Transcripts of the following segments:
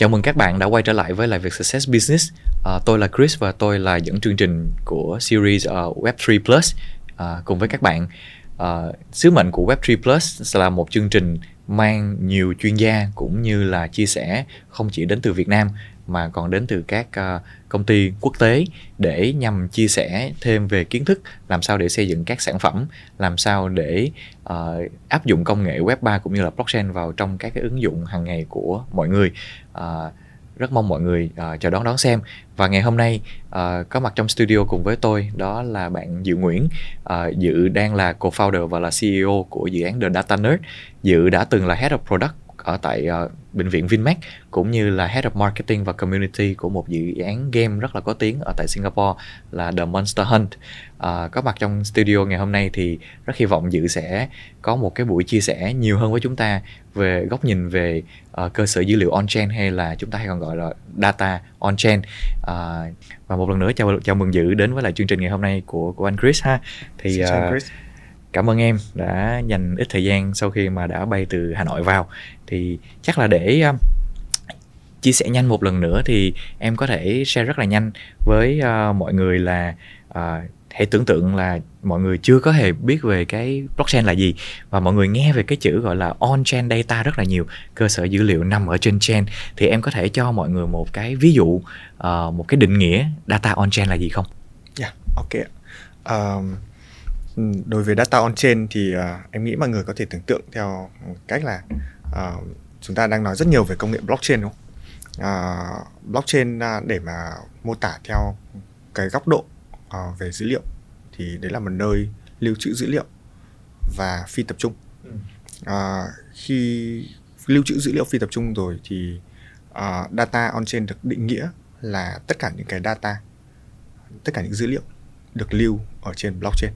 Chào mừng các bạn đã quay trở lại với lại việc Success Business. À, tôi là Chris và tôi là dẫn chương trình của series à, uh, Web3 Plus à, cùng với các bạn. À, sứ mệnh của Web3 Plus là một chương trình mang nhiều chuyên gia cũng như là chia sẻ không chỉ đến từ Việt Nam mà còn đến từ các uh, công ty quốc tế để nhằm chia sẻ thêm về kiến thức làm sao để xây dựng các sản phẩm làm sao để uh, áp dụng công nghệ web 3 cũng như là blockchain vào trong các cái ứng dụng hàng ngày của mọi người. Uh, rất mong mọi người uh, chờ đón đón xem. Và ngày hôm nay uh, có mặt trong studio cùng với tôi đó là bạn Dự Nguyễn. Uh, Dự đang là co-founder và là CEO của dự án The Data Nerd. Dự đã từng là head of product ở tại uh, bệnh viện Vinmec cũng như là head of marketing và community của một dự án game rất là có tiếng ở tại Singapore là The Monster Hunt. Uh, có mặt trong studio ngày hôm nay thì rất hy vọng dự sẽ có một cái buổi chia sẻ nhiều hơn với chúng ta về góc nhìn về uh, cơ sở dữ liệu on-chain hay là chúng ta hay còn gọi là data on-chain. Uh, và một lần nữa chào chào mừng dự đến với lại chương trình ngày hôm nay của của anh Chris ha. Thì uh, cảm ơn em đã dành ít thời gian sau khi mà đã bay từ Hà Nội vào thì chắc là để um, chia sẻ nhanh một lần nữa thì em có thể share rất là nhanh với uh, mọi người là uh, hãy tưởng tượng là mọi người chưa có hề biết về cái blockchain là gì và mọi người nghe về cái chữ gọi là on chain data rất là nhiều cơ sở dữ liệu nằm ở trên chain thì em có thể cho mọi người một cái ví dụ uh, một cái định nghĩa data on chain là gì không? Yeah, ok. Um, đối với data on chain thì uh, em nghĩ mọi người có thể tưởng tượng theo cách là uh, chúng ta đang nói rất nhiều về công nghệ blockchain đúng không? Uh, blockchain uh, để mà mô tả theo cái góc độ uh, về dữ liệu thì đấy là một nơi lưu trữ dữ liệu và phi tập trung. Uh, khi lưu trữ dữ liệu phi tập trung rồi thì uh, data on chain được định nghĩa là tất cả những cái data, tất cả những dữ liệu được lưu ở trên blockchain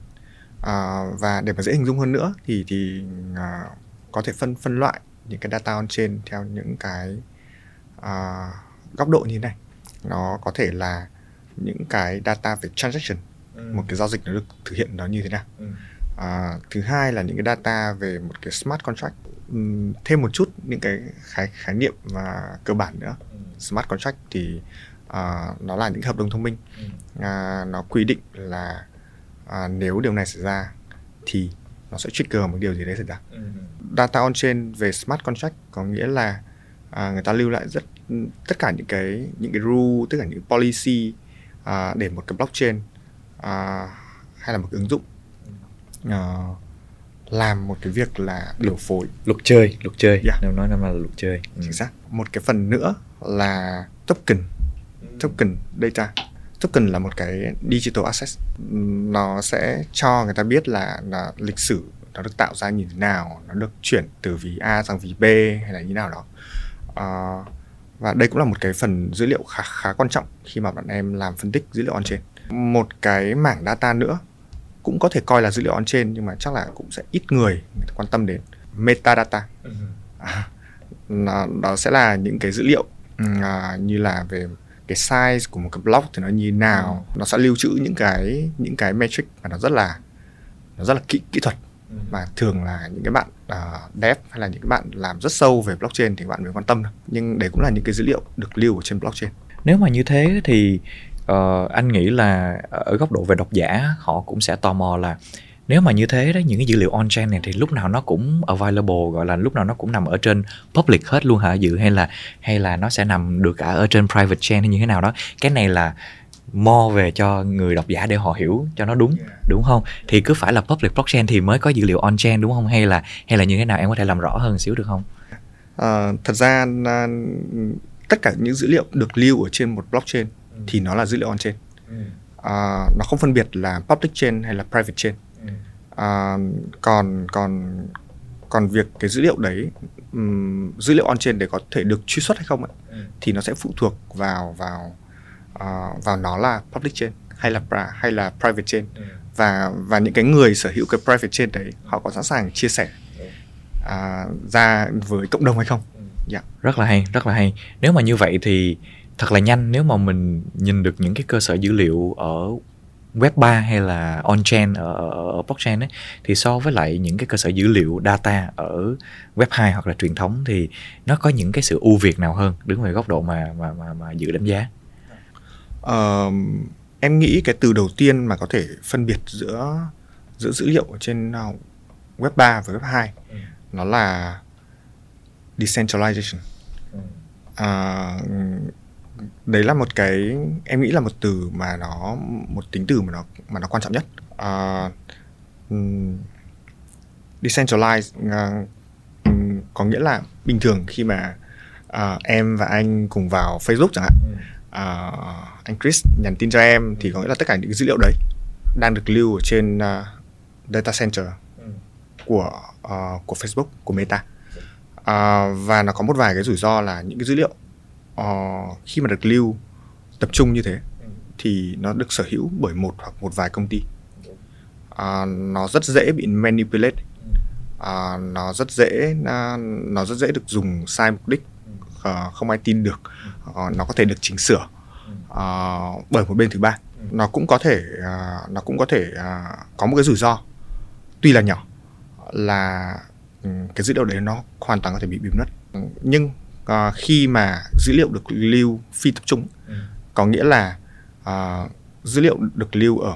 à, và để mà dễ hình dung hơn nữa thì thì à, có thể phân phân loại những cái data on chain theo những cái à, góc độ như thế này nó có thể là những cái data về transaction ừ. một cái giao dịch nó được thực hiện nó như thế nào ừ. à, thứ hai là những cái data về một cái smart contract uhm, thêm một chút những cái khái khái niệm và cơ bản nữa ừ. smart contract thì à, nó là những hợp đồng thông minh ừ. à, nó quy định là à, nếu điều này xảy ra thì nó sẽ trigger một điều gì đấy xảy ra. Ừ. Data on chain về smart contract có nghĩa là à, người ta lưu lại rất tất cả những cái những cái rule, tất cả những policy à, để một cái blockchain à, hay là một cái ứng dụng à, làm một cái việc là điều phối luật chơi luật chơi yeah. nếu nói năm là luật chơi ừ. chính xác một cái phần nữa là token ừ. token data token là một cái digital asset. Nó sẽ cho người ta biết là, là lịch sử nó được tạo ra như thế nào nó được chuyển từ ví A sang ví B hay là như nào đó. Uh, và đây cũng là một cái phần dữ liệu khá khá quan trọng khi mà bạn em làm phân tích dữ liệu on chain một cái mảng data nữa cũng có thể coi là dữ liệu on chain nhưng mà chắc là cũng sẽ ít người, người quan tâm đến. Metadata. À, nó, đó sẽ là những cái dữ liệu uh, như là về cái size của một cái blog thì nó như nào ừ. nó sẽ lưu trữ những cái những cái metric mà nó rất là nó rất là kỹ kỹ thuật ừ. mà thường là những cái bạn uh, dev hay là những cái bạn làm rất sâu về blockchain thì bạn mới quan tâm đâu nhưng đấy cũng là những cái dữ liệu được lưu ở trên blockchain nếu mà như thế thì uh, anh nghĩ là ở góc độ về độc giả họ cũng sẽ tò mò là nếu mà như thế đó những cái dữ liệu on chain này thì lúc nào nó cũng available gọi là lúc nào nó cũng nằm ở trên public hết luôn hả? Dự hay là hay là nó sẽ nằm được cả ở trên private chain hay như thế nào đó? Cái này là mo về cho người độc giả để họ hiểu cho nó đúng đúng không? Thì cứ phải là public blockchain thì mới có dữ liệu on chain đúng không? Hay là hay là như thế nào? Em có thể làm rõ hơn xíu được không? À, thật ra tất cả những dữ liệu được lưu ở trên một blockchain ừ. thì nó là dữ liệu on chain ừ. à, nó không phân biệt là public chain hay là private chain à, còn còn còn việc cái dữ liệu đấy um, dữ liệu on chain để có thể được truy xuất hay không ấy, ừ. thì nó sẽ phụ thuộc vào vào uh, vào nó là public chain hay là hay là private chain ừ. và và những cái người sở hữu cái private chain đấy họ có sẵn sàng chia sẻ uh, ra với cộng đồng hay không? Ừ. Yeah. Dạ. Rất là hay, rất là hay. Nếu mà như vậy thì thật là nhanh nếu mà mình nhìn được những cái cơ sở dữ liệu ở web 3 hay là on chain ở, ở blockchain ấy thì so với lại những cái cơ sở dữ liệu data ở web 2 hoặc là truyền thống thì nó có những cái sự ưu việt nào hơn đứng về góc độ mà mà mà mà dự đánh giá? Uh, em nghĩ cái từ đầu tiên mà có thể phân biệt giữa giữa dữ liệu trên uh, web 3 và web 2 ừ. nó là decentralization. Uh, đấy là một cái em nghĩ là một từ mà nó một tính từ mà nó mà nó quan trọng nhất. Uh, decentralize uh, có nghĩa là bình thường khi mà uh, em và anh cùng vào Facebook chẳng hạn. Uh, anh Chris nhắn tin cho em thì có nghĩa là tất cả những dữ liệu đấy đang được lưu ở trên uh, data center của uh, của Facebook của Meta. Uh, và nó có một vài cái rủi ro là những cái dữ liệu uh, khi mà được lưu tập trung như thế ừ. thì nó được sở hữu bởi một hoặc một vài công ty. Uh, nó rất dễ bị manipulate. Uh, nó rất dễ uh, nó rất dễ được dùng sai mục đích uh, không ai tin được. Uh, nó có thể được chỉnh sửa uh, bởi một bên thứ ba. Nó cũng có thể uh, nó cũng có thể uh, có một cái rủi ro tuy là nhỏ là cái dữ liệu đấy nó hoàn toàn có thể bị bịp mất nhưng uh, khi mà dữ liệu được lưu phi tập trung ừ. có nghĩa là uh, dữ liệu được lưu ở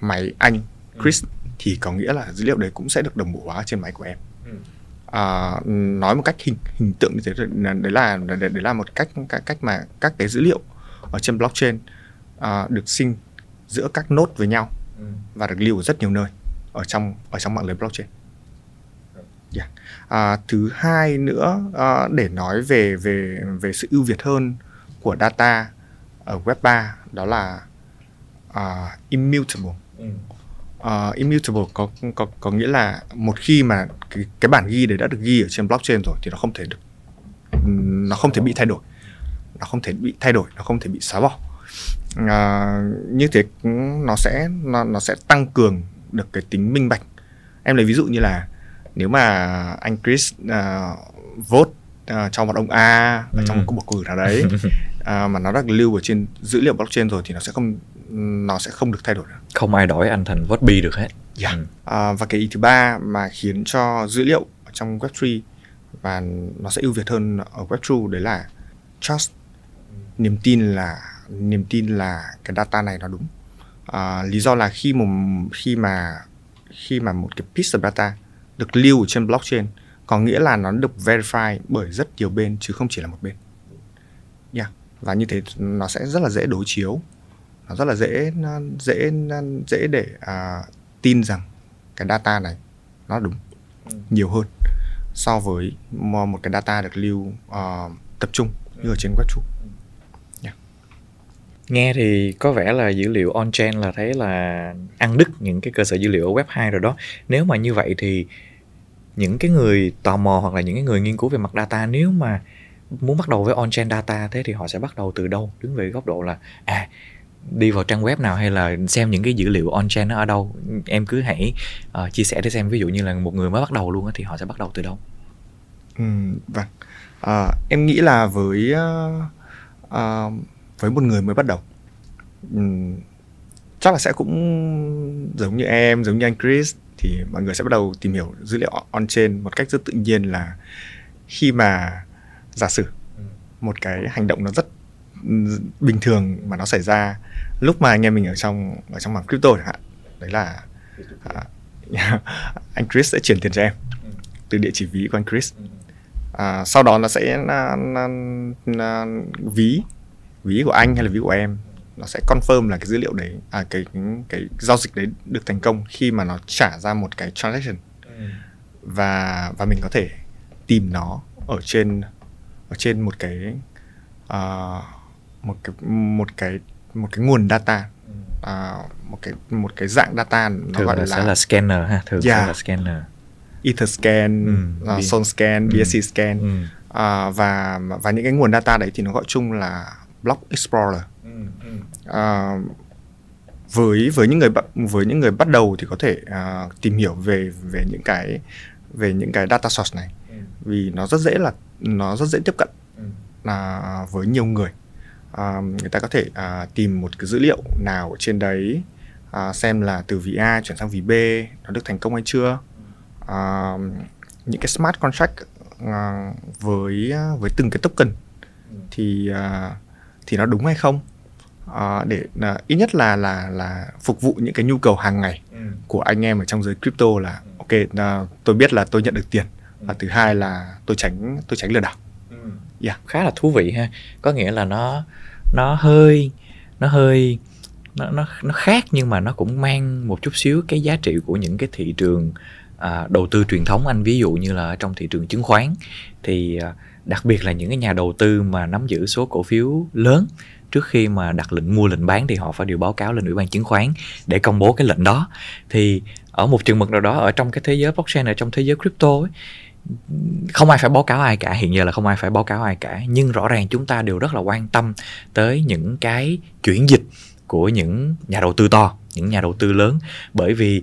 máy anh Chris ừ. thì có nghĩa là dữ liệu đấy cũng sẽ được đồng bộ hóa trên máy của em ừ. uh, nói một cách hình hình tượng như thế đấy là đấy, đấy là một cách cách cách mà các cái dữ liệu ở trên blockchain uh, được sinh giữa các node với nhau ừ. và được lưu ở rất nhiều nơi ở trong ở trong mạng lưới blockchain Yeah. À, thứ hai nữa à, để nói về về về sự ưu việt hơn của data ở web 3 đó là uh, immutable. Ừ. Uh, immutable có có có nghĩa là một khi mà cái, cái bản ghi đấy đã được ghi ở trên blockchain rồi thì nó không thể được nó không thể bị thay đổi nó không thể bị thay đổi nó không thể bị xóa bỏ uh, như thế nó sẽ nó, nó sẽ tăng cường được cái tính minh bạch em lấy ví dụ như là nếu mà anh Chris uh, vote uh, cho một ông A ở ừ. trong một cuộc bầu cử nào đấy uh, mà nó đã lưu ở trên dữ liệu blockchain rồi thì nó sẽ không nó sẽ không được thay đổi được. Không ai đổi anh thành vote B được hết. Yeah. Ừ. Uh, và cái ý thứ ba mà khiến cho dữ liệu trong Web3 và nó sẽ ưu việt hơn ở Web2 đấy là trust niềm tin là niềm tin là cái data này nó đúng. Uh, lý do là khi mà khi mà khi mà một cái piece of data được lưu trên blockchain có nghĩa là nó được verify bởi rất nhiều bên chứ không chỉ là một bên yeah. và như thế nó sẽ rất là dễ đối chiếu nó rất là dễ dễ dễ để uh, tin rằng cái data này nó đúng ừ. nhiều hơn so với một cái data được lưu uh, tập trung như ở trên web chủ yeah. nghe thì có vẻ là dữ liệu on chain là thấy là ăn đứt những cái cơ sở dữ liệu ở web 2 rồi đó nếu mà như vậy thì những cái người tò mò hoặc là những cái người nghiên cứu về mặt data nếu mà muốn bắt đầu với on-chain data thế thì họ sẽ bắt đầu từ đâu? Đứng về góc độ là à đi vào trang web nào hay là xem những cái dữ liệu on-chain nó ở đâu? Em cứ hãy uh, chia sẻ để xem. Ví dụ như là một người mới bắt đầu luôn thì họ sẽ bắt đầu từ đâu? Ừ, vâng. À, em nghĩ là với uh, uh, với một người mới bắt đầu um, chắc là sẽ cũng giống như em giống như anh Chris thì mọi người sẽ bắt đầu tìm hiểu dữ liệu on chain một cách rất tự nhiên là khi mà giả sử ừ. một cái hành động nó rất bình thường mà nó xảy ra lúc mà anh em mình ở trong ở trong mảng crypto chẳng hạn đấy là à, anh Chris sẽ chuyển tiền cho em ừ. từ địa chỉ ví của anh Chris ừ. à, sau đó nó sẽ là, là, là, ví ví của anh hay là ví của em nó sẽ confirm là cái dữ liệu đấy à cái cái, cái giao dịch đấy được thành công khi mà nó trả ra một cái transaction ừ. và và mình có thể tìm nó ở trên ở trên một cái uh, một cái một cái một cái nguồn data uh, một cái một cái dạng data nó thường gọi là, sẽ là scanner ha thường yeah. là scanner Etherscan, ừ, uh, Solscan, ừ. BSC scan ừ. uh, và và những cái nguồn data đấy thì nó gọi chung là Block Explorer à, với với những người với những người bắt đầu thì có thể uh, tìm hiểu về về những cái về những cái data source này. Ừ. vì nó rất dễ là nó rất dễ tiếp cận ừ. là với nhiều người. Uh, người ta có thể uh, tìm một cái dữ liệu nào trên đấy uh, xem là từ vị A chuyển sang vị B nó được thành công hay chưa. Uh, những cái smart contract uh, với với từng cái token thì uh, thì nó đúng hay không uh, để uh, ít nhất là là là phục vụ những cái nhu cầu hàng ngày ừ. của anh em ở trong giới crypto là ok uh, tôi biết là tôi nhận được tiền và thứ hai là tôi tránh tôi tránh lừa đảo ừ. yeah. khá là thú vị ha có nghĩa là nó nó hơi nó hơi nó nó nó khác nhưng mà nó cũng mang một chút xíu cái giá trị của những cái thị trường à, đầu tư truyền thống anh ví dụ như là trong thị trường chứng khoán thì à, đặc biệt là những cái nhà đầu tư mà nắm giữ số cổ phiếu lớn trước khi mà đặt lệnh mua lệnh bán thì họ phải đều báo cáo lên ủy ban chứng khoán để công bố cái lệnh đó. Thì ở một trường mực nào đó ở trong cái thế giới blockchain ở trong thế giới crypto ấy, không ai phải báo cáo ai cả hiện giờ là không ai phải báo cáo ai cả. Nhưng rõ ràng chúng ta đều rất là quan tâm tới những cái chuyển dịch của những nhà đầu tư to những nhà đầu tư lớn. Bởi vì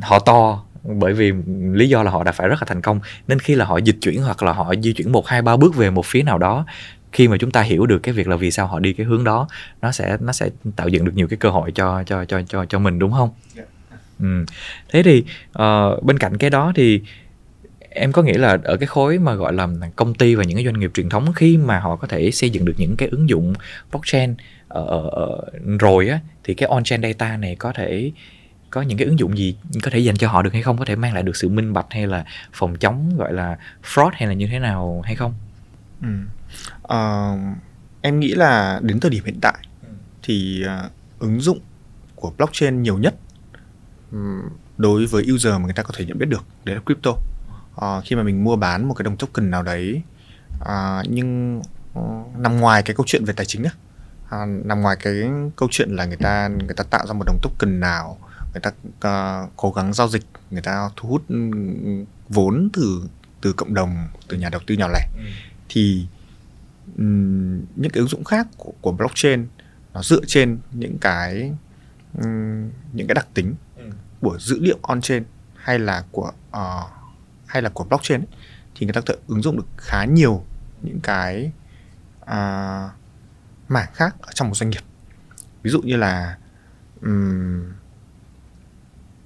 họ to bởi vì lý do là họ đã phải rất là thành công. Nên khi là họ dịch chuyển hoặc là họ di chuyển một hai ba bước về một phía nào đó khi mà chúng ta hiểu được cái việc là vì sao họ đi cái hướng đó nó sẽ nó sẽ tạo dựng được nhiều cái cơ hội cho cho cho cho cho mình đúng không? Dạ. Ừ. Thế thì uh, bên cạnh cái đó thì em có nghĩ là ở cái khối mà gọi là công ty và những cái doanh nghiệp truyền thống khi mà họ có thể xây dựng được những cái ứng dụng blockchain ở, ở, ở rồi á thì cái on-chain data này có thể có những cái ứng dụng gì có thể dành cho họ được hay không có thể mang lại được sự minh bạch hay là phòng chống gọi là fraud hay là như thế nào hay không ừ. Uh, em nghĩ là đến thời điểm hiện tại ừ. thì uh, ứng dụng của blockchain nhiều nhất um, đối với user mà người ta có thể nhận biết được đấy là crypto uh, khi mà mình mua bán một cái đồng token nào đấy uh, nhưng uh, nằm ngoài cái câu chuyện về tài chính á uh, nằm ngoài cái câu chuyện là người ta người ta tạo ra một đồng token nào người ta uh, cố gắng giao dịch người ta thu hút vốn từ từ cộng đồng từ nhà đầu tư nhỏ lẻ ừ. thì um, những cái ứng dụng khác của, của blockchain nó dựa trên những cái um, những cái đặc tính ừ. của dữ liệu on chain hay là của uh, hay là của blockchain ấy, thì người ta có thể ứng dụng được khá nhiều những cái uh, mảng khác ở trong một doanh nghiệp. Ví dụ như là um,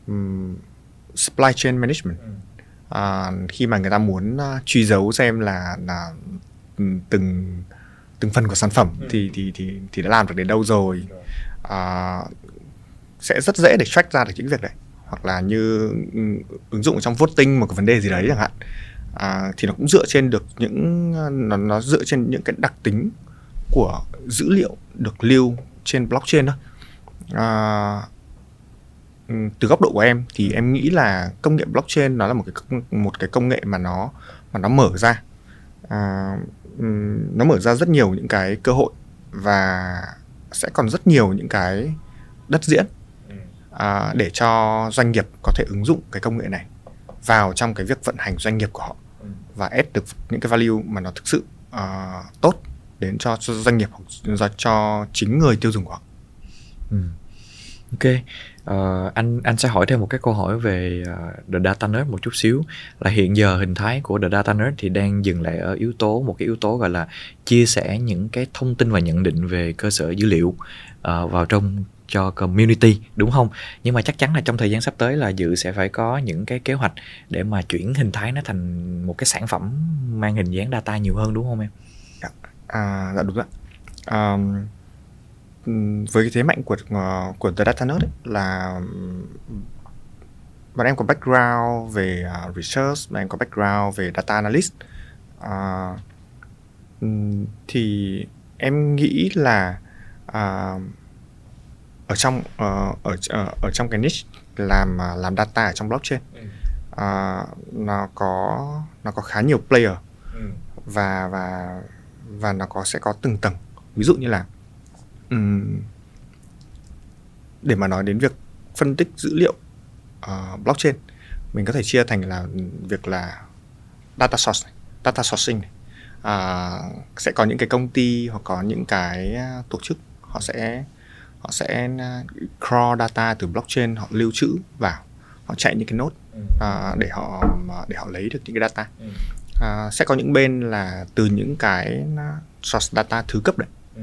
um, supply chain management. Uh, khi mà người ta muốn uh, truy dấu xem là là từng từng phần của sản phẩm ừ. thì thì thì thì đã làm được đến đâu rồi. Uh, sẽ rất dễ để track ra được những việc đấy hoặc là như ứng dụng trong voting một cái vấn đề gì đấy chẳng hạn. À, thì nó cũng dựa trên được những nó nó dựa trên những cái đặc tính của dữ liệu được lưu trên blockchain đó. À, từ góc độ của em thì em nghĩ là công nghệ blockchain nó là một cái một cái công nghệ mà nó mà nó mở ra à, nó mở ra rất nhiều những cái cơ hội và sẽ còn rất nhiều những cái đất diễn à, để cho doanh nghiệp có thể ứng dụng cái công nghệ này vào trong cái việc vận hành doanh nghiệp của họ ừ. và add được những cái value mà nó thực sự uh, tốt đến cho, cho doanh nghiệp hoặc cho chính người tiêu dùng của họ. Ừ. Ok, uh, anh anh sẽ hỏi thêm một cái câu hỏi về uh, The Data Nerd một chút xíu. Là hiện giờ hình thái của The Data Nerd thì đang dừng lại ở yếu tố một cái yếu tố gọi là chia sẻ những cái thông tin và nhận định về cơ sở dữ liệu uh, vào trong cho community đúng không? Nhưng mà chắc chắn là trong thời gian sắp tới là dự sẽ phải có những cái kế hoạch để mà chuyển hình thái nó thành một cái sản phẩm mang hình dáng data nhiều hơn đúng không em? Dạ, à, dạ đúng ạ. Um, với cái thế mạnh của uh, của The Data Nerd ấy, là bọn em có background về uh, research, bọn em có background về data analyst. Uh, thì em nghĩ là uh, ở trong uh, ở uh, ở trong cái niche làm uh, làm data ở trong blockchain uh, nó có nó có khá nhiều player ừ. và và và nó có sẽ có từng tầng. Ví dụ như là um, để mà nói đến việc phân tích dữ liệu uh, blockchain mình có thể chia thành là việc là data source này, data sourcing này. Uh, sẽ có những cái công ty hoặc có những cái tổ chức họ sẽ họ sẽ à, crawl data từ blockchain họ lưu trữ vào họ chạy những cái node ừ. uh, để họ để họ lấy được những cái data. Uh, sẽ có những bên là từ những cái source data thứ cấp đấy. À,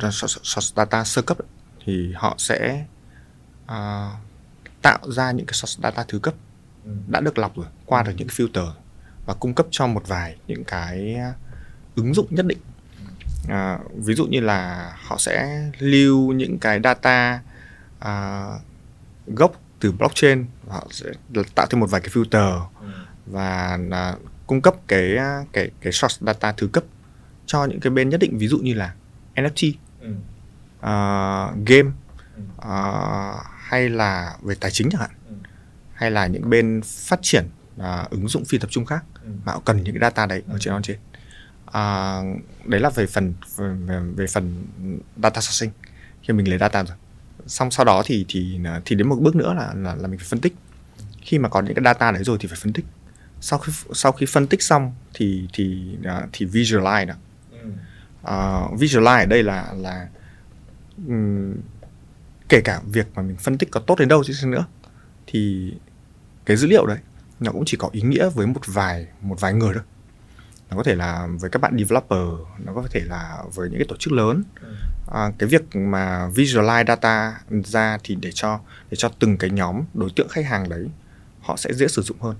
source, source data sơ cấp thì họ sẽ uh, tạo ra những cái source data thứ cấp ừ. đã được lọc rồi qua được những filter và cung cấp cho một vài những cái ứng dụng nhất định à, ví dụ như là họ sẽ lưu những cái data à, gốc từ blockchain họ sẽ tạo thêm một vài cái filter ừ. và là cung cấp cái cái cái source data thứ cấp cho những cái bên nhất định ví dụ như là NFT, ừ. uh, game ừ. uh, hay là về tài chính chẳng hạn, ừ. hay là những bên phát triển uh, ứng dụng phi tập trung khác ừ. mà họ cần những cái data đấy ừ. ở trên on trên. Uh, đấy là về phần về, về phần data sourcing khi mình lấy data rồi. Xong sau đó thì thì thì đến một bước nữa là là, là mình phải phân tích. Khi mà có những cái data đấy rồi thì phải phân tích sau khi sau khi phân tích xong thì thì thì visualize đó uh, visualize ở đây là là um, kể cả việc mà mình phân tích có tốt đến đâu chứ nữa. Thì cái dữ liệu đấy nó cũng chỉ có ý nghĩa với một vài một vài người thôi. Nó có thể là với các bạn developer nó có thể là với những cái tổ chức lớn. À, cái việc mà visualize data ra thì để cho để cho từng cái nhóm đối tượng khách hàng đấy họ sẽ dễ sử dụng hơn.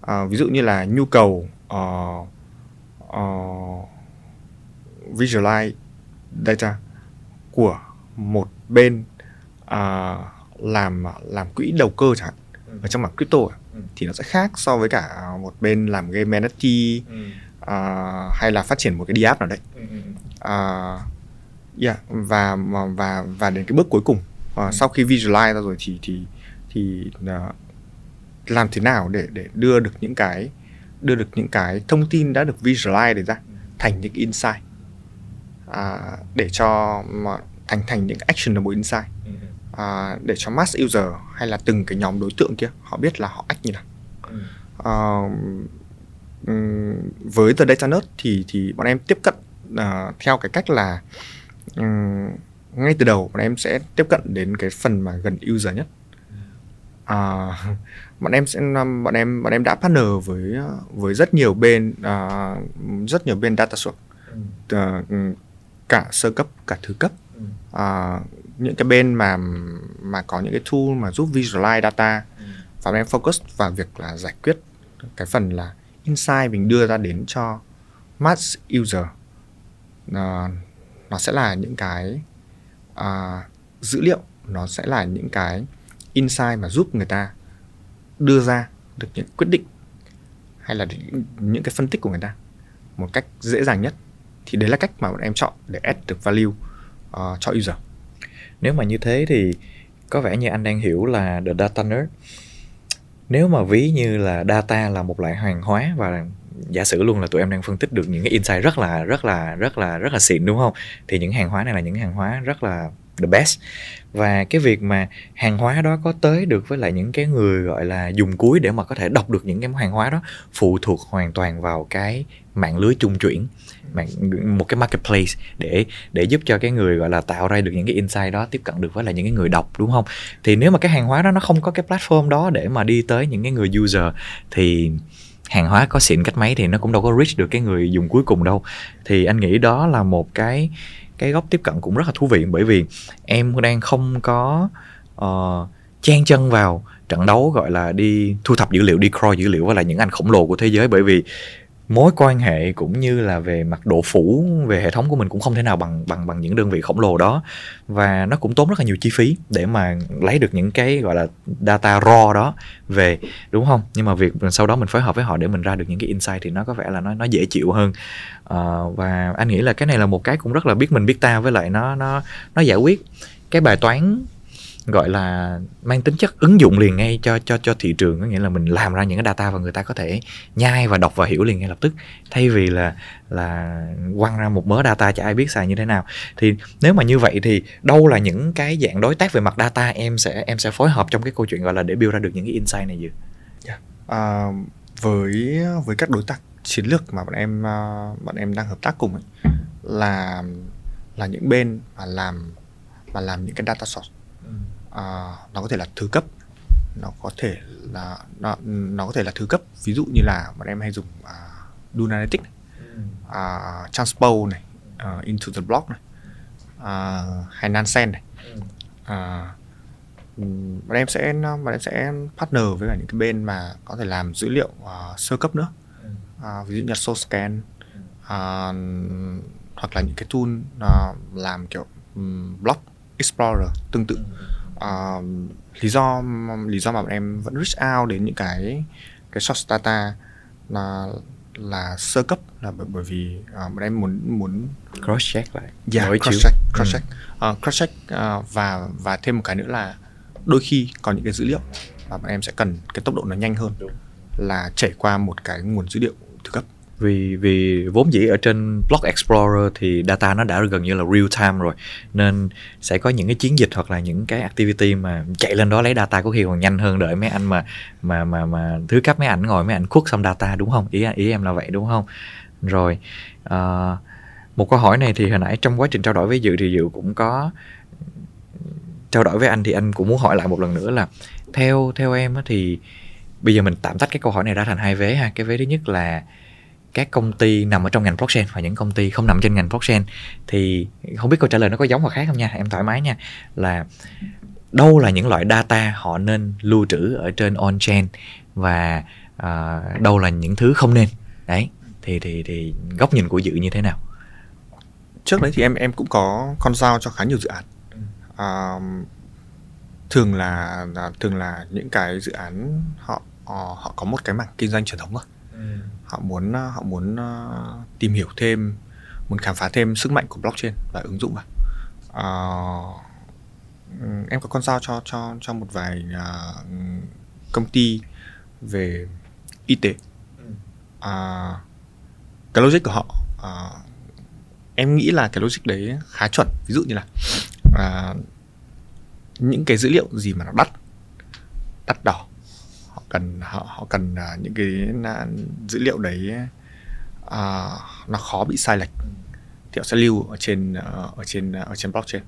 À, ví dụ như là nhu cầu uh, uh, visualize data của một bên uh, làm làm quỹ đầu cơ chẳng hạn ừ. ở trong mảng crypto ừ. thì nó sẽ khác so với cả một bên làm game NFT ừ. uh, hay là phát triển một cái đi app nào đấy ừ. uh, yeah và và và đến cái bước cuối cùng uh, ừ. sau khi visualize ra rồi thì thì thì uh, làm thế nào để để đưa được những cái đưa được những cái thông tin đã được visualize để ra thành những insight à, để cho mà thành thành những actionable insight. À, để cho mass user hay là từng cái nhóm đối tượng kia họ biết là họ act như nào. À, với The Data Nerd thì thì bọn em tiếp cận uh, theo cái cách là um, ngay từ đầu bọn em sẽ tiếp cận đến cái phần mà gần user nhất. Uh, bọn em sẽ bọn em bọn em đã partner với với rất nhiều bên uh, rất nhiều bên data source. Uh, cả sơ cấp cả thứ cấp. Uh, những cái bên mà mà có những cái tool mà giúp visualize data và bọn em focus vào việc là giải quyết cái phần là insight mình đưa ra đến cho mass user. Uh, nó sẽ là những cái uh, dữ liệu nó sẽ là những cái insight mà giúp người ta đưa ra được những quyết định hay là những cái phân tích của người ta một cách dễ dàng nhất thì đấy là cách mà bọn em chọn để add được value uh, cho user. Nếu mà như thế thì có vẻ như anh đang hiểu là the data nerd. Nếu mà ví như là data là một loại hàng hóa và giả sử luôn là tụi em đang phân tích được những cái insight rất là rất là rất là rất là xịn đúng không? Thì những hàng hóa này là những hàng hóa rất là the best. Và cái việc mà hàng hóa đó có tới được với lại những cái người gọi là dùng cuối để mà có thể đọc được những cái hàng hóa đó phụ thuộc hoàn toàn vào cái mạng lưới trung chuyển một cái marketplace để để giúp cho cái người gọi là tạo ra được những cái insight đó tiếp cận được với lại những cái người đọc đúng không? Thì nếu mà cái hàng hóa đó nó không có cái platform đó để mà đi tới những cái người user thì hàng hóa có xịn cách mấy thì nó cũng đâu có reach được cái người dùng cuối cùng đâu. Thì anh nghĩ đó là một cái cái góc tiếp cận cũng rất là thú vị bởi vì em đang không có uh, chen chân vào trận đấu gọi là đi thu thập dữ liệu đi crawl dữ liệu với lại những anh khổng lồ của thế giới bởi vì mối quan hệ cũng như là về mặt độ phủ về hệ thống của mình cũng không thể nào bằng bằng bằng những đơn vị khổng lồ đó. Và nó cũng tốn rất là nhiều chi phí để mà lấy được những cái gọi là data raw đó về đúng không? Nhưng mà việc sau đó mình phối hợp với họ để mình ra được những cái insight thì nó có vẻ là nó nó dễ chịu hơn. Uh, và anh nghĩ là cái này là một cái cũng rất là biết mình biết ta với lại nó nó nó giải quyết cái bài toán gọi là mang tính chất ứng dụng liền ngay cho cho cho thị trường. Có nghĩa là mình làm ra những cái data và người ta có thể nhai và đọc và hiểu liền ngay lập tức. Thay vì là là quăng ra một mớ data chả ai biết xài như thế nào. Thì nếu mà như vậy thì đâu là những cái dạng đối tác về mặt data em sẽ em sẽ phối hợp trong cái câu chuyện gọi là để build ra được những cái insight này gì yeah. Dạ. à, với với các đối tác chiến lược mà bọn em à, bọn em đang hợp tác cùng ấy, là là những bên mà làm mà làm những cái data source à, nó có thể là thứ cấp. Nó có thể là nó, nó có thể là thứ cấp. Ví dụ như là bọn em hay dùng Dune Analytics này, uh, Transpose này uh, Into the Block này uh, hay Nansen này. Uh, ừm, bọn em sẽ bọn em sẽ partner với cả những cái bên mà có thể làm dữ liệu uh, sơ cấp nữa. Uh, ví dụ như là SourceScan uh, hoặc là những cái tool uh, làm kiểu um, block explorer tương tự uh, lý do lý do mà bọn em vẫn reach out đến những cái cái source data là là sơ cấp là bởi, bởi vì uh, bọn em muốn muốn cross check lại yeah, cross check cross Ừ. check uh, cross check uh, và và thêm một cái nữa là đôi khi có những cái dữ liệu mà bọn em sẽ cần cái tốc độ nó nhanh hơn Đúng. là chảy qua một cái nguồn dữ liệu thứ cấp vì vì vốn dĩ ở trên Block Explorer thì data nó đã gần như là real time rồi. Nên sẽ có những cái chiến dịch hoặc là những cái activity mà chạy lên đó lấy data có khi còn nhanh hơn đợi mấy anh mà mà mà mà thứ cấp mấy ảnh ngồi mấy ảnh khuất xong data đúng không? Ý ý em là vậy đúng không? Rồi uh, một câu hỏi này thì hồi nãy trong quá trình trao đổi với dự thì dự cũng có trao đổi với anh thì anh cũng muốn hỏi lại một lần nữa là theo theo em thì bây giờ mình tạm tách cái câu hỏi này ra thành hai vế ha. Cái vế thứ nhất là các công ty nằm ở trong ngành blockchain và những công ty không nằm trên ngành blockchain thì không biết câu trả lời nó có giống hoặc khác không nha. Em thoải mái nha. Là đâu là những loại data họ nên lưu trữ ở trên on chain và à, đâu là những thứ không nên? Đấy thì thì thì góc nhìn của dự như thế nào? Trước đấy thì em em cũng có con dao cho khá nhiều dự án. À, thường là, là thường là những cái dự án họ họ họ có một cái mảng kinh doanh truyền thống rồi họ muốn ờ, họ muốn ờ, tìm hiểu thêm muốn khám phá thêm sức mạnh của blockchain và ứng dụng vào Ờ, ừm, em có con dao cho cho cho một vài ờ, công ty về y tế. À, cái logic của họ ờ, em nghĩ là cái logic đấy khá chuẩn. Ví dụ như là à, những cái dữ liệu gì mà nó đắt đắt đỏ cần họ họ cần à, những cái dữ liệu đấy à, nó khó bị sai lệch. Thì họ sẽ lưu ở trên ờ, ở trên ở trên blockchain.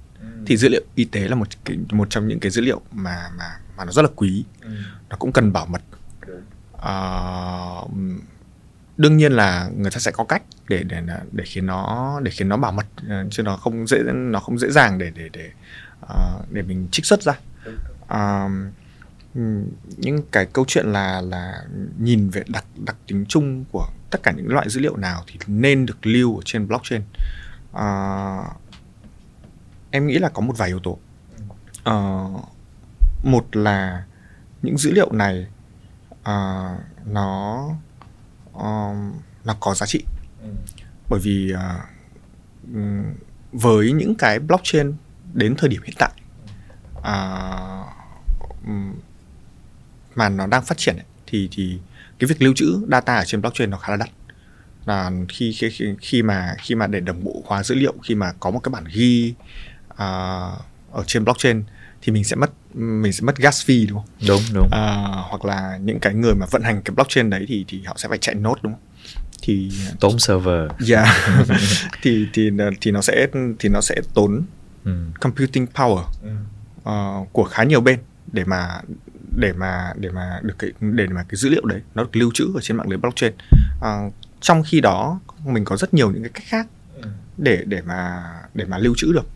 Thì dữ liệu y tế là một cái, một trong những cái dữ liệu mà mà mà nó rất là quý. Nó cũng cần bảo mật. Ờ, đương nhiên là người ta sẽ có cách để để để khiến nó để khiến nó bảo mật chứ nó không dễ nó không dễ dàng để để để ờ, để mình trích xuất ra. Ờ, những cái câu chuyện là là nhìn về đặc đặc tính chung của tất cả những loại dữ liệu nào thì nên được lưu ở trên blockchain. À, em nghĩ là có một vài yếu tố. À, một là những dữ liệu này à, nó ờ, nó có giá trị. Bởi vì ờ, với những cái blockchain đến thời điểm hiện tại ờ, mà nó đang phát triển ấy, thì thì cái việc lưu trữ data ở trên blockchain nó khá là đắt là khi khi khi, mà khi mà để đồng bộ hóa dữ liệu khi mà có một cái bản ghi à, ở trên blockchain thì mình sẽ mất mình sẽ mất gas fee đúng không? đúng đúng À, hoặc là những cái người mà vận hành cái blockchain đấy thì thì họ sẽ phải chạy nốt đúng không? Thì tốn server yeah. thì thì thì nó sẽ thì nó sẽ tốn ừ. computing power ờ, của khá nhiều bên để mà để mà để mà được cái để mà cái dữ liệu đấy nó được lưu trữ ở trên mạng lưới blockchain. Ờ, trong khi đó mình có rất nhiều những cái cách khác để để mà để mà lưu trữ được.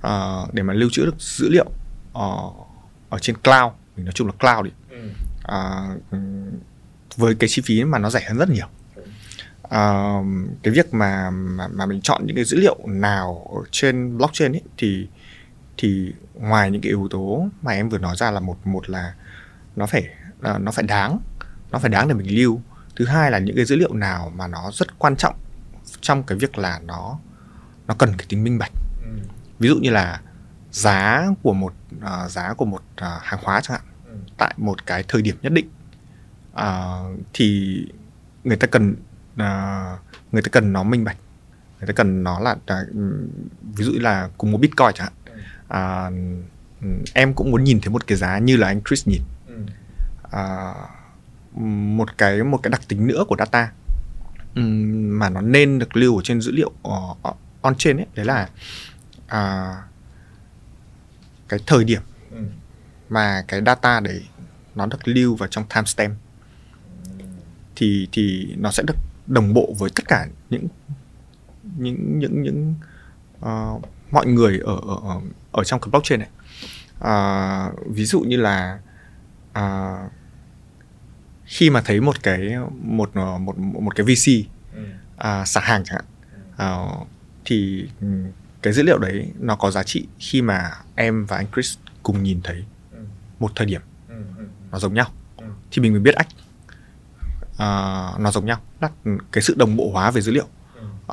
Ờ, để mà lưu trữ được dữ liệu ờ, ở trên cloud mình nói chung là cloud đi. Ờ, ừm, với cái chi phí mà nó rẻ hơn rất nhiều. Ờ, cái việc mà, mà mà mình chọn những cái dữ liệu nào ở trên blockchain ấy thì thì ngoài những cái yếu tố mà em vừa nói ra là một một là nó phải nó phải đáng nó phải đáng để mình lưu. Thứ hai là những cái dữ liệu nào mà nó rất quan trọng trong cái việc là nó nó cần cái tính minh bạch. Ví dụ như là giá của một ờ, giá của một ờ, hàng hóa chẳng hạn tại một cái thời điểm nhất định ờ, thì người ta cần ờ, người ta cần nó minh bạch. Người ta cần nó là ừm, ví dụ như là cùng một bitcoin chẳng hạn. Ừm, em cũng muốn nhìn thấy một cái giá như là anh Chris nhìn à, một cái một cái đặc tính nữa của data mà nó nên được lưu ở trên dữ liệu uh, on chain ấy đấy là à, cái thời điểm mà cái data đấy nó được lưu vào trong timestamp. Thì thì nó sẽ được đồng bộ với tất cả những những những những ờ, mọi người ở ở ở- trong cái blockchain này. À, ví dụ như là à, khi mà thấy một cái một một một cái VC ừ. à, xả hàng chẳng hạn à, thì ừ, cái dữ liệu đấy nó có giá trị khi mà em và anh Chris cùng nhìn thấy ừ. một thời điểm. Nó giống nhau. Thì mình mới biết ách. Uh, nó giống nhau. Là cái sự đồng bộ hóa về dữ liệu.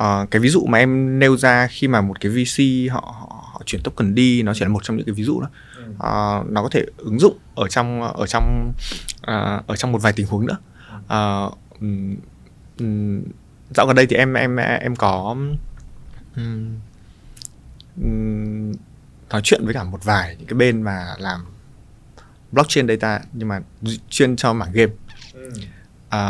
Uh, cái ví dụ mà em nêu ra khi mà một cái VC họ, họ, họ chuyển token đi nó chỉ là một trong những cái ví dụ đó uh, nó có thể ứng dụng ở trong ở trong uh, ở trong một vài tình huống nữa um, um, dạo gần đây thì em em em có um, um, nói chuyện với cả một vài những cái bên mà làm blockchain data nhưng mà chuyên cho mảng game ừ. à,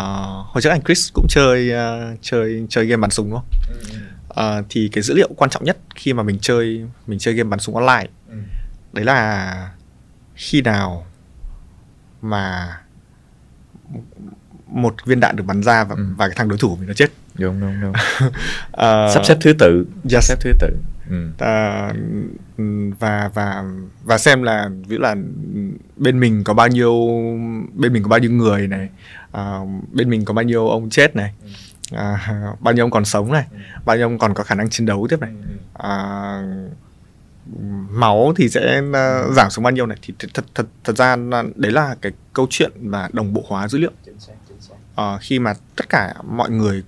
hồi trước anh Chris cũng chơi uh, chơi chơi game bắn súng đúng không ừ. à, thì cái dữ liệu quan trọng nhất khi mà mình chơi mình chơi game bắn súng online ừ. Đấy là khi nào mà một viên đạn được bắn ra và, ừ. và cái thằng đối thủ mình nó chết đúng đúng đúng uh, sắp xếp thứ tự yes. xếp thứ tự ừ. uh, và và và xem là ví dụ là bên mình có bao nhiêu bên mình có bao nhiêu người này uh, bên mình có bao nhiêu ông chết này uh, bao nhiêu ông còn sống này ừ. bao nhiêu ông còn có khả năng chiến đấu tiếp này uh, máu thì sẽ uh, giảm xuống bao nhiêu này thì thật thật thật ra đấy là cái câu chuyện mà đồng bộ hóa dữ liệu uh, khi mà tất cả mọi người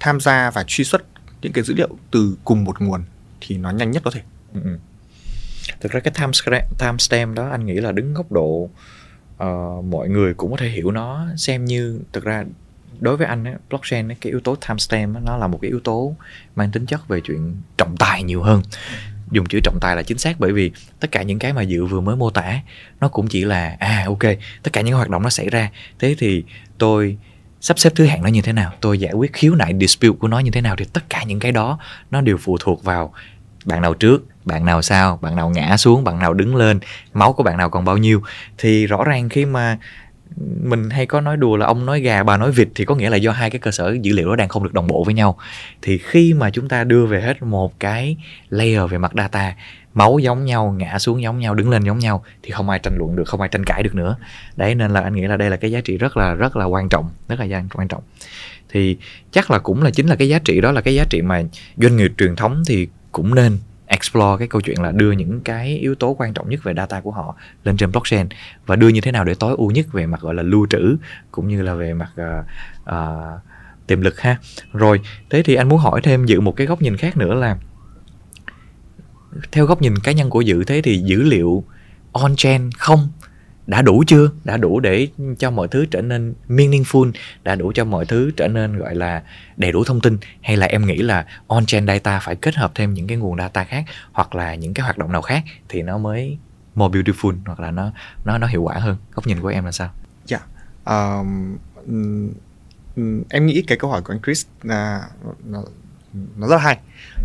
tham gia và truy xuất những cái dữ liệu từ cùng một nguồn thì nó nhanh nhất có thể. Ừ. ừ. Thực ra cái timestamp timestamp đó anh nghĩ là đứng góc độ uh, mọi người cũng có thể hiểu nó xem như thực ra đối với anh ấy, blockchain ấy, cái yếu tố timestamp nó là một cái yếu tố mang tính chất về chuyện trọng tài nhiều hơn dùng chữ trọng tài là chính xác bởi vì tất cả những cái mà dự vừa mới mô tả, nó cũng chỉ là à ok, tất cả những hoạt động nó xảy ra. Thế thì tôi sắp xếp thứ hạng nó như thế nào, tôi giải quyết khiếu nại dispute của nó như thế nào thì tất cả những cái đó nó đều phụ thuộc vào bạn nào trước, bạn nào sau, bạn nào ngã xuống, bạn nào đứng lên, máu của bạn nào còn bao nhiêu. Thì rõ ràng khi mà mình hay có nói đùa là ông nói gà, bà nói vịt thì có nghĩa là do hai cái cơ sở dữ liệu đó đang không được đồng bộ với nhau. Thì khi mà chúng ta đưa về hết một cái layer về mặt data, máu giống nhau, ngã xuống giống nhau, đứng lên giống nhau, thì không ai tranh luận được, không ai tranh cãi được nữa. Đấy, nên là anh nghĩ là đây là cái giá trị rất là rất là quan trọng, rất là quan trọng. Thì chắc là cũng là chính là cái giá trị, đó là cái giá trị mà doanh nghiệp truyền thống thì cũng nên explore cái câu chuyện là đưa những cái yếu tố quan trọng nhất về data của họ lên trên blockchain và đưa như thế nào để tối ưu nhất về mặt gọi là lưu trữ cũng như là về mặt uh, uh, tiềm lực ha. Rồi thế thì anh muốn hỏi thêm dự một cái góc nhìn khác nữa là theo góc nhìn cá nhân của dự thế thì dữ liệu on chain không? Đã đủ chưa? Đã đủ để cho mọi thứ trở nên meaningful đã đủ cho mọi thứ trở nên gọi là đầy đủ thông tin? Hay là em nghĩ là on chain data phải kết hợp thêm những cái nguồn data khác hoặc là những cái hoạt động nào khác thì nó mới more beautiful hoặc là nó nó nó hiệu quả hơn? Góc nhìn của em là sao? Dạ yeah. um, em nghĩ cái câu hỏi của anh Chris là nó, nó rất hay.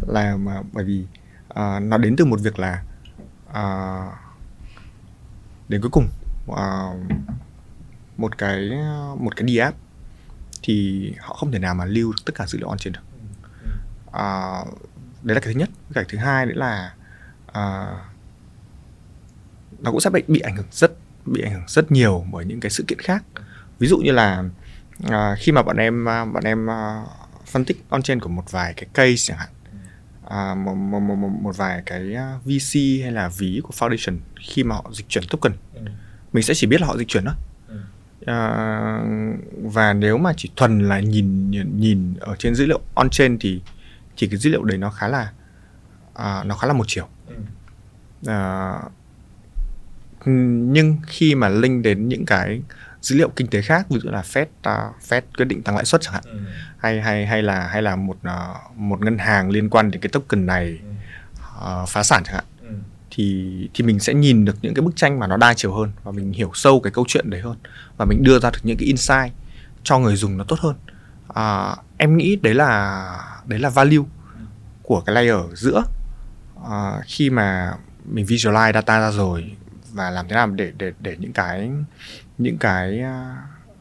Là mà bởi vì uh, nó đến từ một việc là uh, đến cuối cùng uh, một cái một cái DApp thì họ không thể nào mà lưu tất cả dữ liệu on chain được. Uh, đấy là cái thứ nhất. Cái thứ hai nữa là uh, nó cũng sẽ bị bị ảnh hưởng rất bị ảnh hưởng rất nhiều bởi những cái sự kiện khác. Ví dụ như là uh, khi mà bọn em bọn em uh, phân tích on chain của một vài cái case chẳng hạn. À, một, một, một, một vài cái VC hay là ví của foundation khi mà họ dịch chuyển token. Ừ mình sẽ chỉ biết là họ dịch chuyển đó ừ. à, và nếu mà chỉ thuần là nhìn nhìn ở trên dữ liệu on chain thì thì cái dữ liệu đấy nó khá là à, nó khá là một chiều ừ. à, nhưng khi mà link đến những cái dữ liệu kinh tế khác ví dụ là Fed uh, Fed quyết định tăng lãi suất chẳng hạn ừ. hay hay hay là hay là một uh, một ngân hàng liên quan đến cái token này uh, phá sản chẳng hạn thì thì mình sẽ nhìn được những cái bức tranh mà nó đa chiều hơn và mình hiểu sâu cái câu chuyện đấy hơn và mình đưa ra được những cái insight cho người dùng nó tốt hơn. À, em nghĩ đấy là đấy là value của cái layer giữa. À, khi mà mình visualize data ra rồi và làm thế nào để để để những cái những cái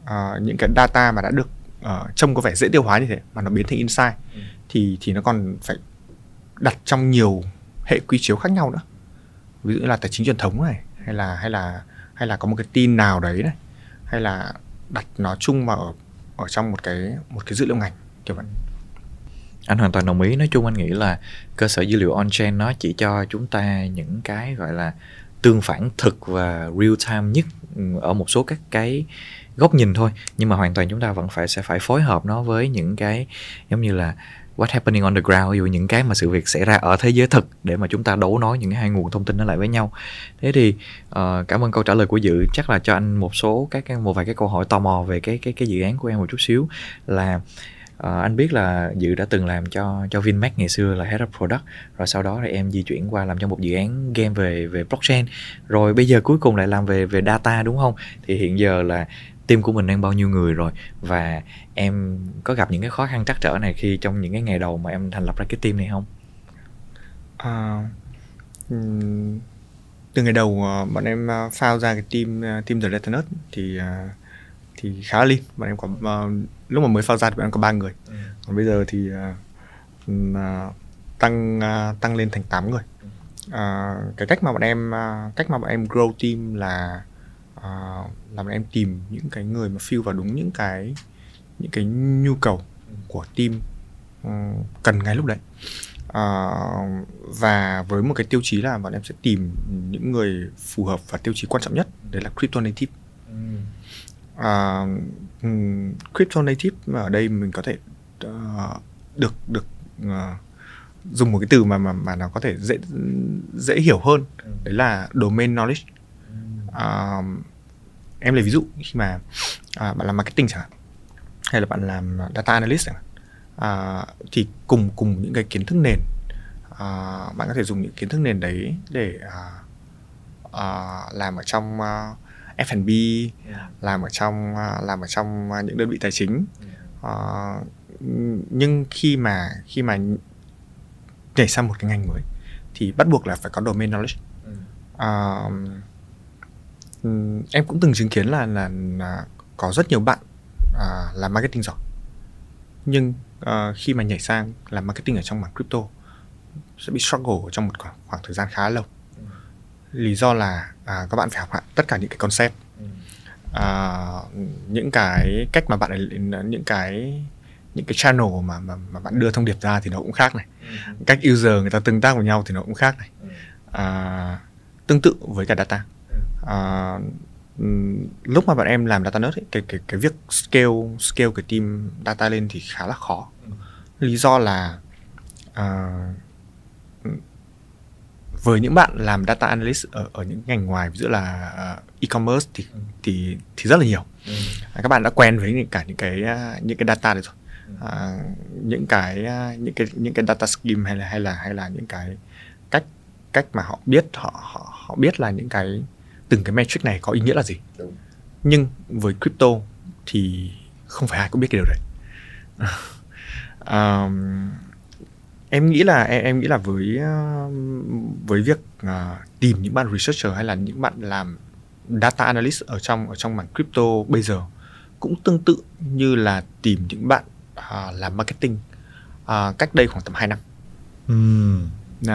uh, những cái data mà đã được uh, trông có vẻ dễ tiêu hóa như thế mà nó biến thành insight ừ. thì thì nó còn phải đặt trong nhiều hệ quy chiếu khác nhau nữa ví dụ như là tài chính truyền thống này hay là hay là hay là có một cái tin nào đấy này hay là đặt nó chung vào ở, ở trong một cái một cái dữ liệu ngành kiểu vậy. Anh hoàn toàn đồng ý. Nói chung anh nghĩ là cơ sở dữ liệu on chain nó chỉ cho chúng ta những cái gọi là tương phản thực và real time nhất ừ, ở một số các cái góc nhìn thôi. Nhưng mà hoàn toàn chúng ta vẫn phải sẽ phải phối hợp nó với những cái giống như là what happening on the ground? Ví dụ những cái mà sự việc xảy ra ở thế giới thực để mà chúng ta đấu nối những cái hai nguồn thông tin nó lại với nhau. Thế thì uh, cảm ơn câu trả lời của dự. Chắc là cho anh một số các một vài cái câu hỏi tò mò về cái cái cái dự án của em một chút xíu. Là uh, anh biết là dự đã từng làm cho cho Vinmec ngày xưa là head of product rồi sau đó thì em di chuyển qua làm cho một dự án game về về blockchain. Rồi bây giờ cuối cùng lại làm về về data đúng không? Thì hiện giờ là team của mình đang bao nhiêu người rồi. Và em có gặp những cái khó khăn trắc trở này khi trong những cái ngày đầu mà em thành lập ra cái team này không? À, từ ngày đầu ờ, bọn em ờ, phao ra cái team team The Letternet thì thì khá là lean. Bọn em có lúc mà mới phao ra thì bọn em có ba người. Ừ. còn bây giờ thì tăng tăng lên thành 8 người. Uh, cái cách mà bọn em cách mà bọn em grow team là uh, làm em tìm những cái người mà fill vào đúng những cái những cái nhu cầu của team um, cần ngay lúc đấy. Uh, và với một cái tiêu chí là bọn em sẽ tìm những người phù hợp và tiêu chí quan trọng nhất đấy là crypto native. Uh, crypto native ở đây mình có thể uh, được được uh, dùng một cái từ mà mà mà nó có thể dễ dễ hiểu hơn đấy là domain knowledge. Uh, em lấy ví dụ khi mà à, bạn làm marketing chẳng hạn hay là bạn làm data analyst chẳng hạn à, thì cùng cùng những cái kiến thức nền à, bạn có thể dùng những kiến thức nền đấy để à, à, làm ở trong uh, F&B làm ở trong uh, làm ở trong uh, những đơn vị tài chính. Uh, nhưng khi mà khi mà nhảy sang một cái ngành mới thì bắt buộc là phải có domain knowledge em cũng từng chứng kiến là là, là có rất nhiều bạn à, làm marketing giỏi nhưng à, khi mà nhảy sang làm marketing ở trong mảng crypto sẽ bị struggle trong một khoảng, khoảng thời gian khá lâu ừ. lý do là à, các bạn phải học tất cả những cái concept ừ. à, những cái cách mà bạn những cái những cái channel mà mà, mà bạn đưa thông điệp ra thì nó cũng khác này ừ. cách user người ta tương tác với nhau thì nó cũng khác này ừ. à, tương tự với cả data à, lúc mà bọn em làm data nerd ấy, cái cái cái việc scale scale cái team data lên thì khá là khó lý do là uh, với những bạn làm data analyst ở ở những ngành ngoài ví dụ là uh, e-commerce thì ừ. thì thì rất là nhiều ừ. các bạn đã quen với cả những cái những cái data đấy rồi uh, những cái những cái những cái data scheme hay là hay là hay là những cái cách cách mà họ biết họ họ họ biết là những cái từng cái metric này có ý nghĩa là gì Đúng. nhưng với crypto thì không phải ai cũng biết cái điều đấy um, em nghĩ là em, em nghĩ là với với việc uh, tìm những bạn researcher hay là những bạn làm data analyst ở trong ở trong mảng crypto bây giờ cũng tương tự như là tìm những bạn uh, làm marketing uh, cách đây khoảng tầm 2 năm. Mm. Uh,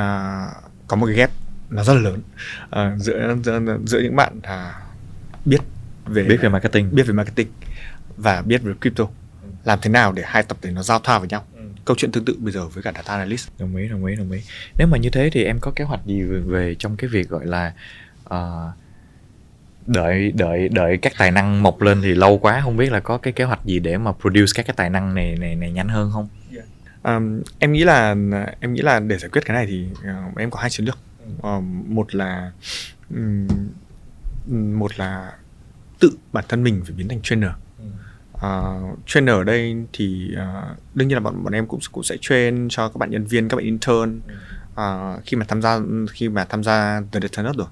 có một cái gap nó rất là lớn. Uh, giữa, giữa giữa những bạn là biết về biết về marketing. Biết về marketing và biết về crypto. Làm thế nào để hai tập để nó giao thoa với nhau? Ừ. câu chuyện tương tự bây giờ với cả data analyst. Đồng ý đồng ý đồng ý. Nếu mà như thế thì em có kế hoạch gì về, về trong cái việc gọi là uh, đợi đợi đợi các tài năng mọc lên thì lâu quá không biết là có cái kế hoạch gì để mà produce các cái tài năng này này này nhanh hơn không? Um, em nghĩ là em nghĩ là để giải quyết cái này thì uh, em có hai chiến lược uh, một là um, một là tự bản thân mình phải biến thành trainer. Uh, trainer ở đây thì uh, đương nhiên là bọn bọn em cũng cũng sẽ train cho các bạn nhân viên các bạn intern. Uh, khi mà tham gia khi mà tham gia the Deternet rồi.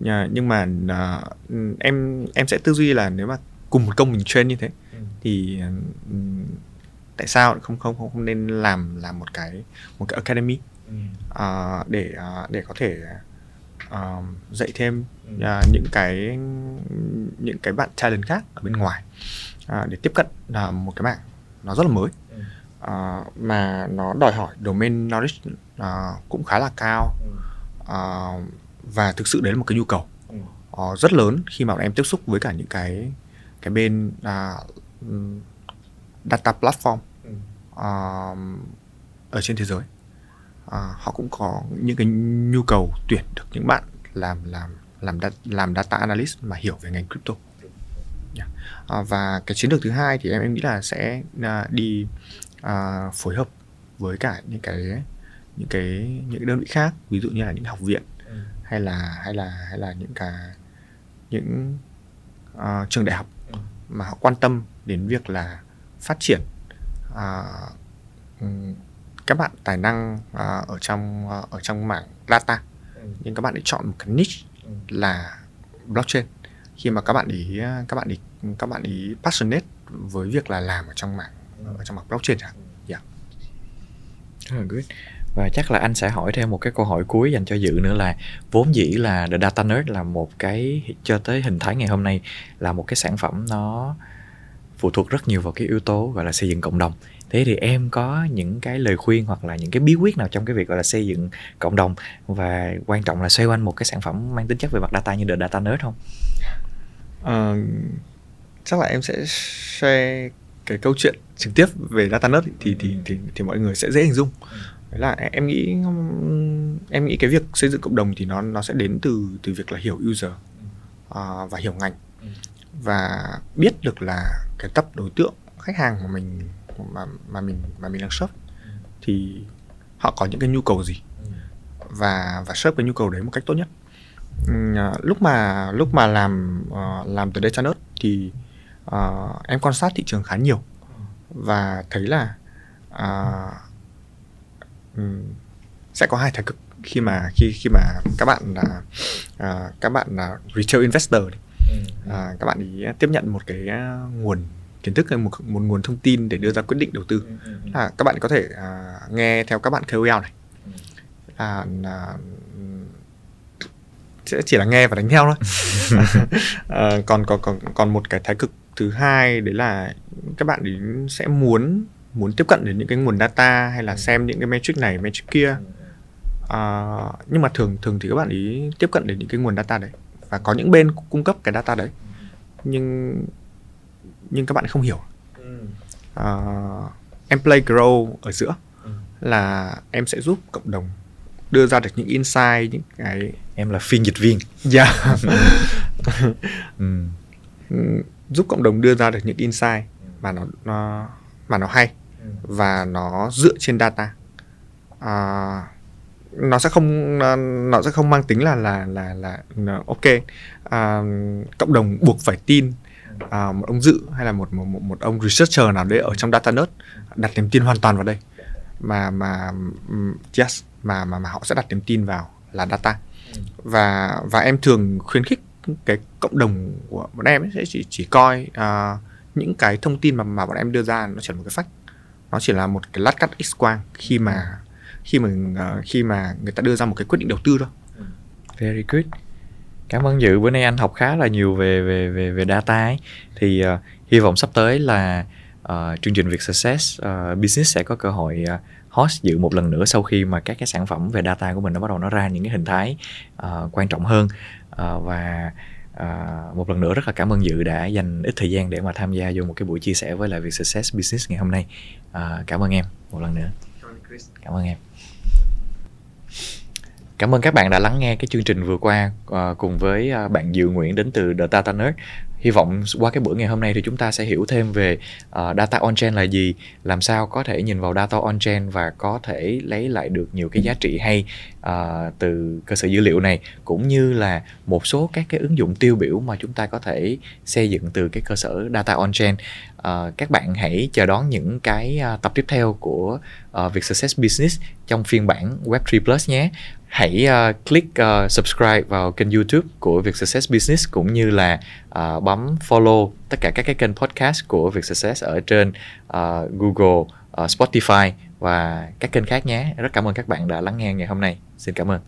Uh, nhưng mà uh, em em sẽ tư duy là nếu mà cùng một công mình train như thế ừ. thì uh, tại sao không không không nên làm làm một cái một cái academy? Uh, để uh, để có thể uh, dạy thêm uh, những cái những cái bạn talent khác ở bên ngoài uh, để tiếp cận uh, một cái mảng nó rất là mới. Uh, mà nó đòi hỏi domain knowledge uh, cũng khá là cao. Uh, và thực sự đấy là một cái nhu cầu uh, rất lớn khi mà bọn em tiếp xúc với cả những cái cái bên uh, data platform uh, ở trên thế giới à, họ cũng có những cái nhu cầu tuyển được những bạn làm làm làm làm data analyst mà hiểu về ngành crypto yeah. à, và cái chiến lược thứ hai thì em em nghĩ là sẽ à, đi à, phối hợp với cả những cái những cái những cái đơn vị khác ví dụ như là những học viện ừ. hay là hay là hay là những cái những uh, trường đại học ừ. mà họ quan tâm đến việc là phát triển uh, các bạn tài năng uh, ở trong uh, ở trong mảng data ừ. nhưng các bạn ấy chọn một cái niche ừ. là blockchain khi mà các bạn ý các bạn ý các bạn ý passionate với việc là làm ở trong mảng ừ. ở trong mảng blockchain chẳng yeah. Rất là good và chắc là anh sẽ hỏi thêm một cái câu hỏi cuối dành cho dự nữa là vốn dĩ là The Data Nerd là một cái cho tới hình thái ngày hôm nay là một cái sản phẩm nó phụ thuộc rất nhiều vào cái yếu tố gọi là xây dựng cộng đồng thế thì em có những cái lời khuyên hoặc là những cái bí quyết nào trong cái việc gọi là xây dựng cộng đồng? Và quan trọng là xoay quanh một cái sản phẩm mang tính chất về mặt data như The Data Nerd không? Uh, chắc là em sẽ share cái câu chuyện trực tiếp về data nerd thì thì thì thì mọi người sẽ dễ hình dung. Đấy là em nghĩ em nghĩ cái việc xây dựng cộng đồng thì nó nó sẽ đến từ từ việc là hiểu user uh, và hiểu ngành. Và biết được là cái tập đối tượng khách hàng mà mình mà mà mình mà mình đang shop thì họ có những cái nhu cầu gì? Và và shop cái nhu cầu đấy một cách tốt nhất. Uh, lúc mà lúc mà làm uh, làm từ data nerd thì uh, em quan sát thị trường khá nhiều. Và thấy là uh, um, sẽ có hai thái cực khi mà khi khi mà các bạn là uh, các bạn là retail investor uh, các bạn ý tiếp nhận một cái nguồn kiến thức hay một, một nguồn thông tin để đưa ra quyết định đầu tư. Ừ, là các bạn có thể uh, nghe theo các bạn KOL này. Là, là sẽ chỉ là nghe và đánh theo thôi. Uh, còn còn còn còn một cái thái cực thứ hai đấy là các bạn ấy sẽ muốn muốn tiếp cận đến những cái nguồn data hay là ừ. xem những cái metric này metric kia. Uh, nhưng mà thường thường thì các bạn ý tiếp cận đến những cái nguồn data đấy. Và có những bên cung cấp cái data đấy. Nhưng nhưng các bạn không hiểu. Uh, em play grow ở giữa là em sẽ giúp cộng đồng đưa ra được những insight những cái em là phiên dịch viên. Yeah. ừ. giúp cộng đồng đưa ra được những insight mà nó nó mà nó hay và nó dựa trên data. À, nó sẽ không nó sẽ không mang tính là là là là, là ok. À, cộng đồng buộc phải tin à, một ông dự hay là một, một một ông researcher nào đấy ở trong data nerd đặt niềm tin hoàn toàn vào đây. Mà mà yes mà mà mà họ sẽ đặt niềm tin vào là data. Và và em thường khuyến khích cái cộng đồng của bọn em ấy sẽ chỉ chỉ coi uh, những cái thông tin mà mà bọn em đưa ra nó chỉ là một cái phách nó chỉ là một cái lát cắt x quang khi mà khi mà uh, khi mà người ta đưa ra một cái quyết định đầu tư thôi. Very good cảm ơn dự bữa nay anh học khá là nhiều về về về về data ấy. Thì uh, hy vọng sắp tới là uh, chương trình Việt Success uh, Business sẽ có cơ hội uh, host dự một lần nữa sau khi mà các cái sản phẩm về data của mình nó bắt đầu nó ra những cái hình thái uh, quan trọng hơn. Uh, và À, một lần nữa rất là cảm ơn dự đã dành ít thời gian để mà tham gia vô một cái buổi chia sẻ với lại việc success business ngày hôm nay. À, cảm ơn em một lần nữa. Cảm ơn em cảm ơn các bạn đã lắng nghe cái chương trình vừa qua uh, cùng với uh, bạn Dự Nguyễn đến từ The Data Nerd hy vọng qua cái bữa ngày hôm nay thì chúng ta sẽ hiểu thêm về uh, data on chain là gì làm sao có thể nhìn vào data on chain và có thể lấy lại được nhiều cái giá trị hay uh, từ cơ sở dữ liệu này cũng như là một số các cái ứng dụng tiêu biểu mà chúng ta có thể xây dựng từ cái cơ sở data on chain uh, các bạn hãy chờ đón những cái uh, tập tiếp theo của uh, Việc Success Business trong phiên bản Web3 Plus nhé hãy uh, click uh, subscribe vào kênh YouTube của Việc Success Business cũng như là uh, bấm follow tất cả các cái kênh podcast của Việc Success ở trên uh, Google, uh, Spotify và các kênh khác nhé. Rất cảm ơn các bạn đã lắng nghe ngày hôm nay. Xin cảm ơn.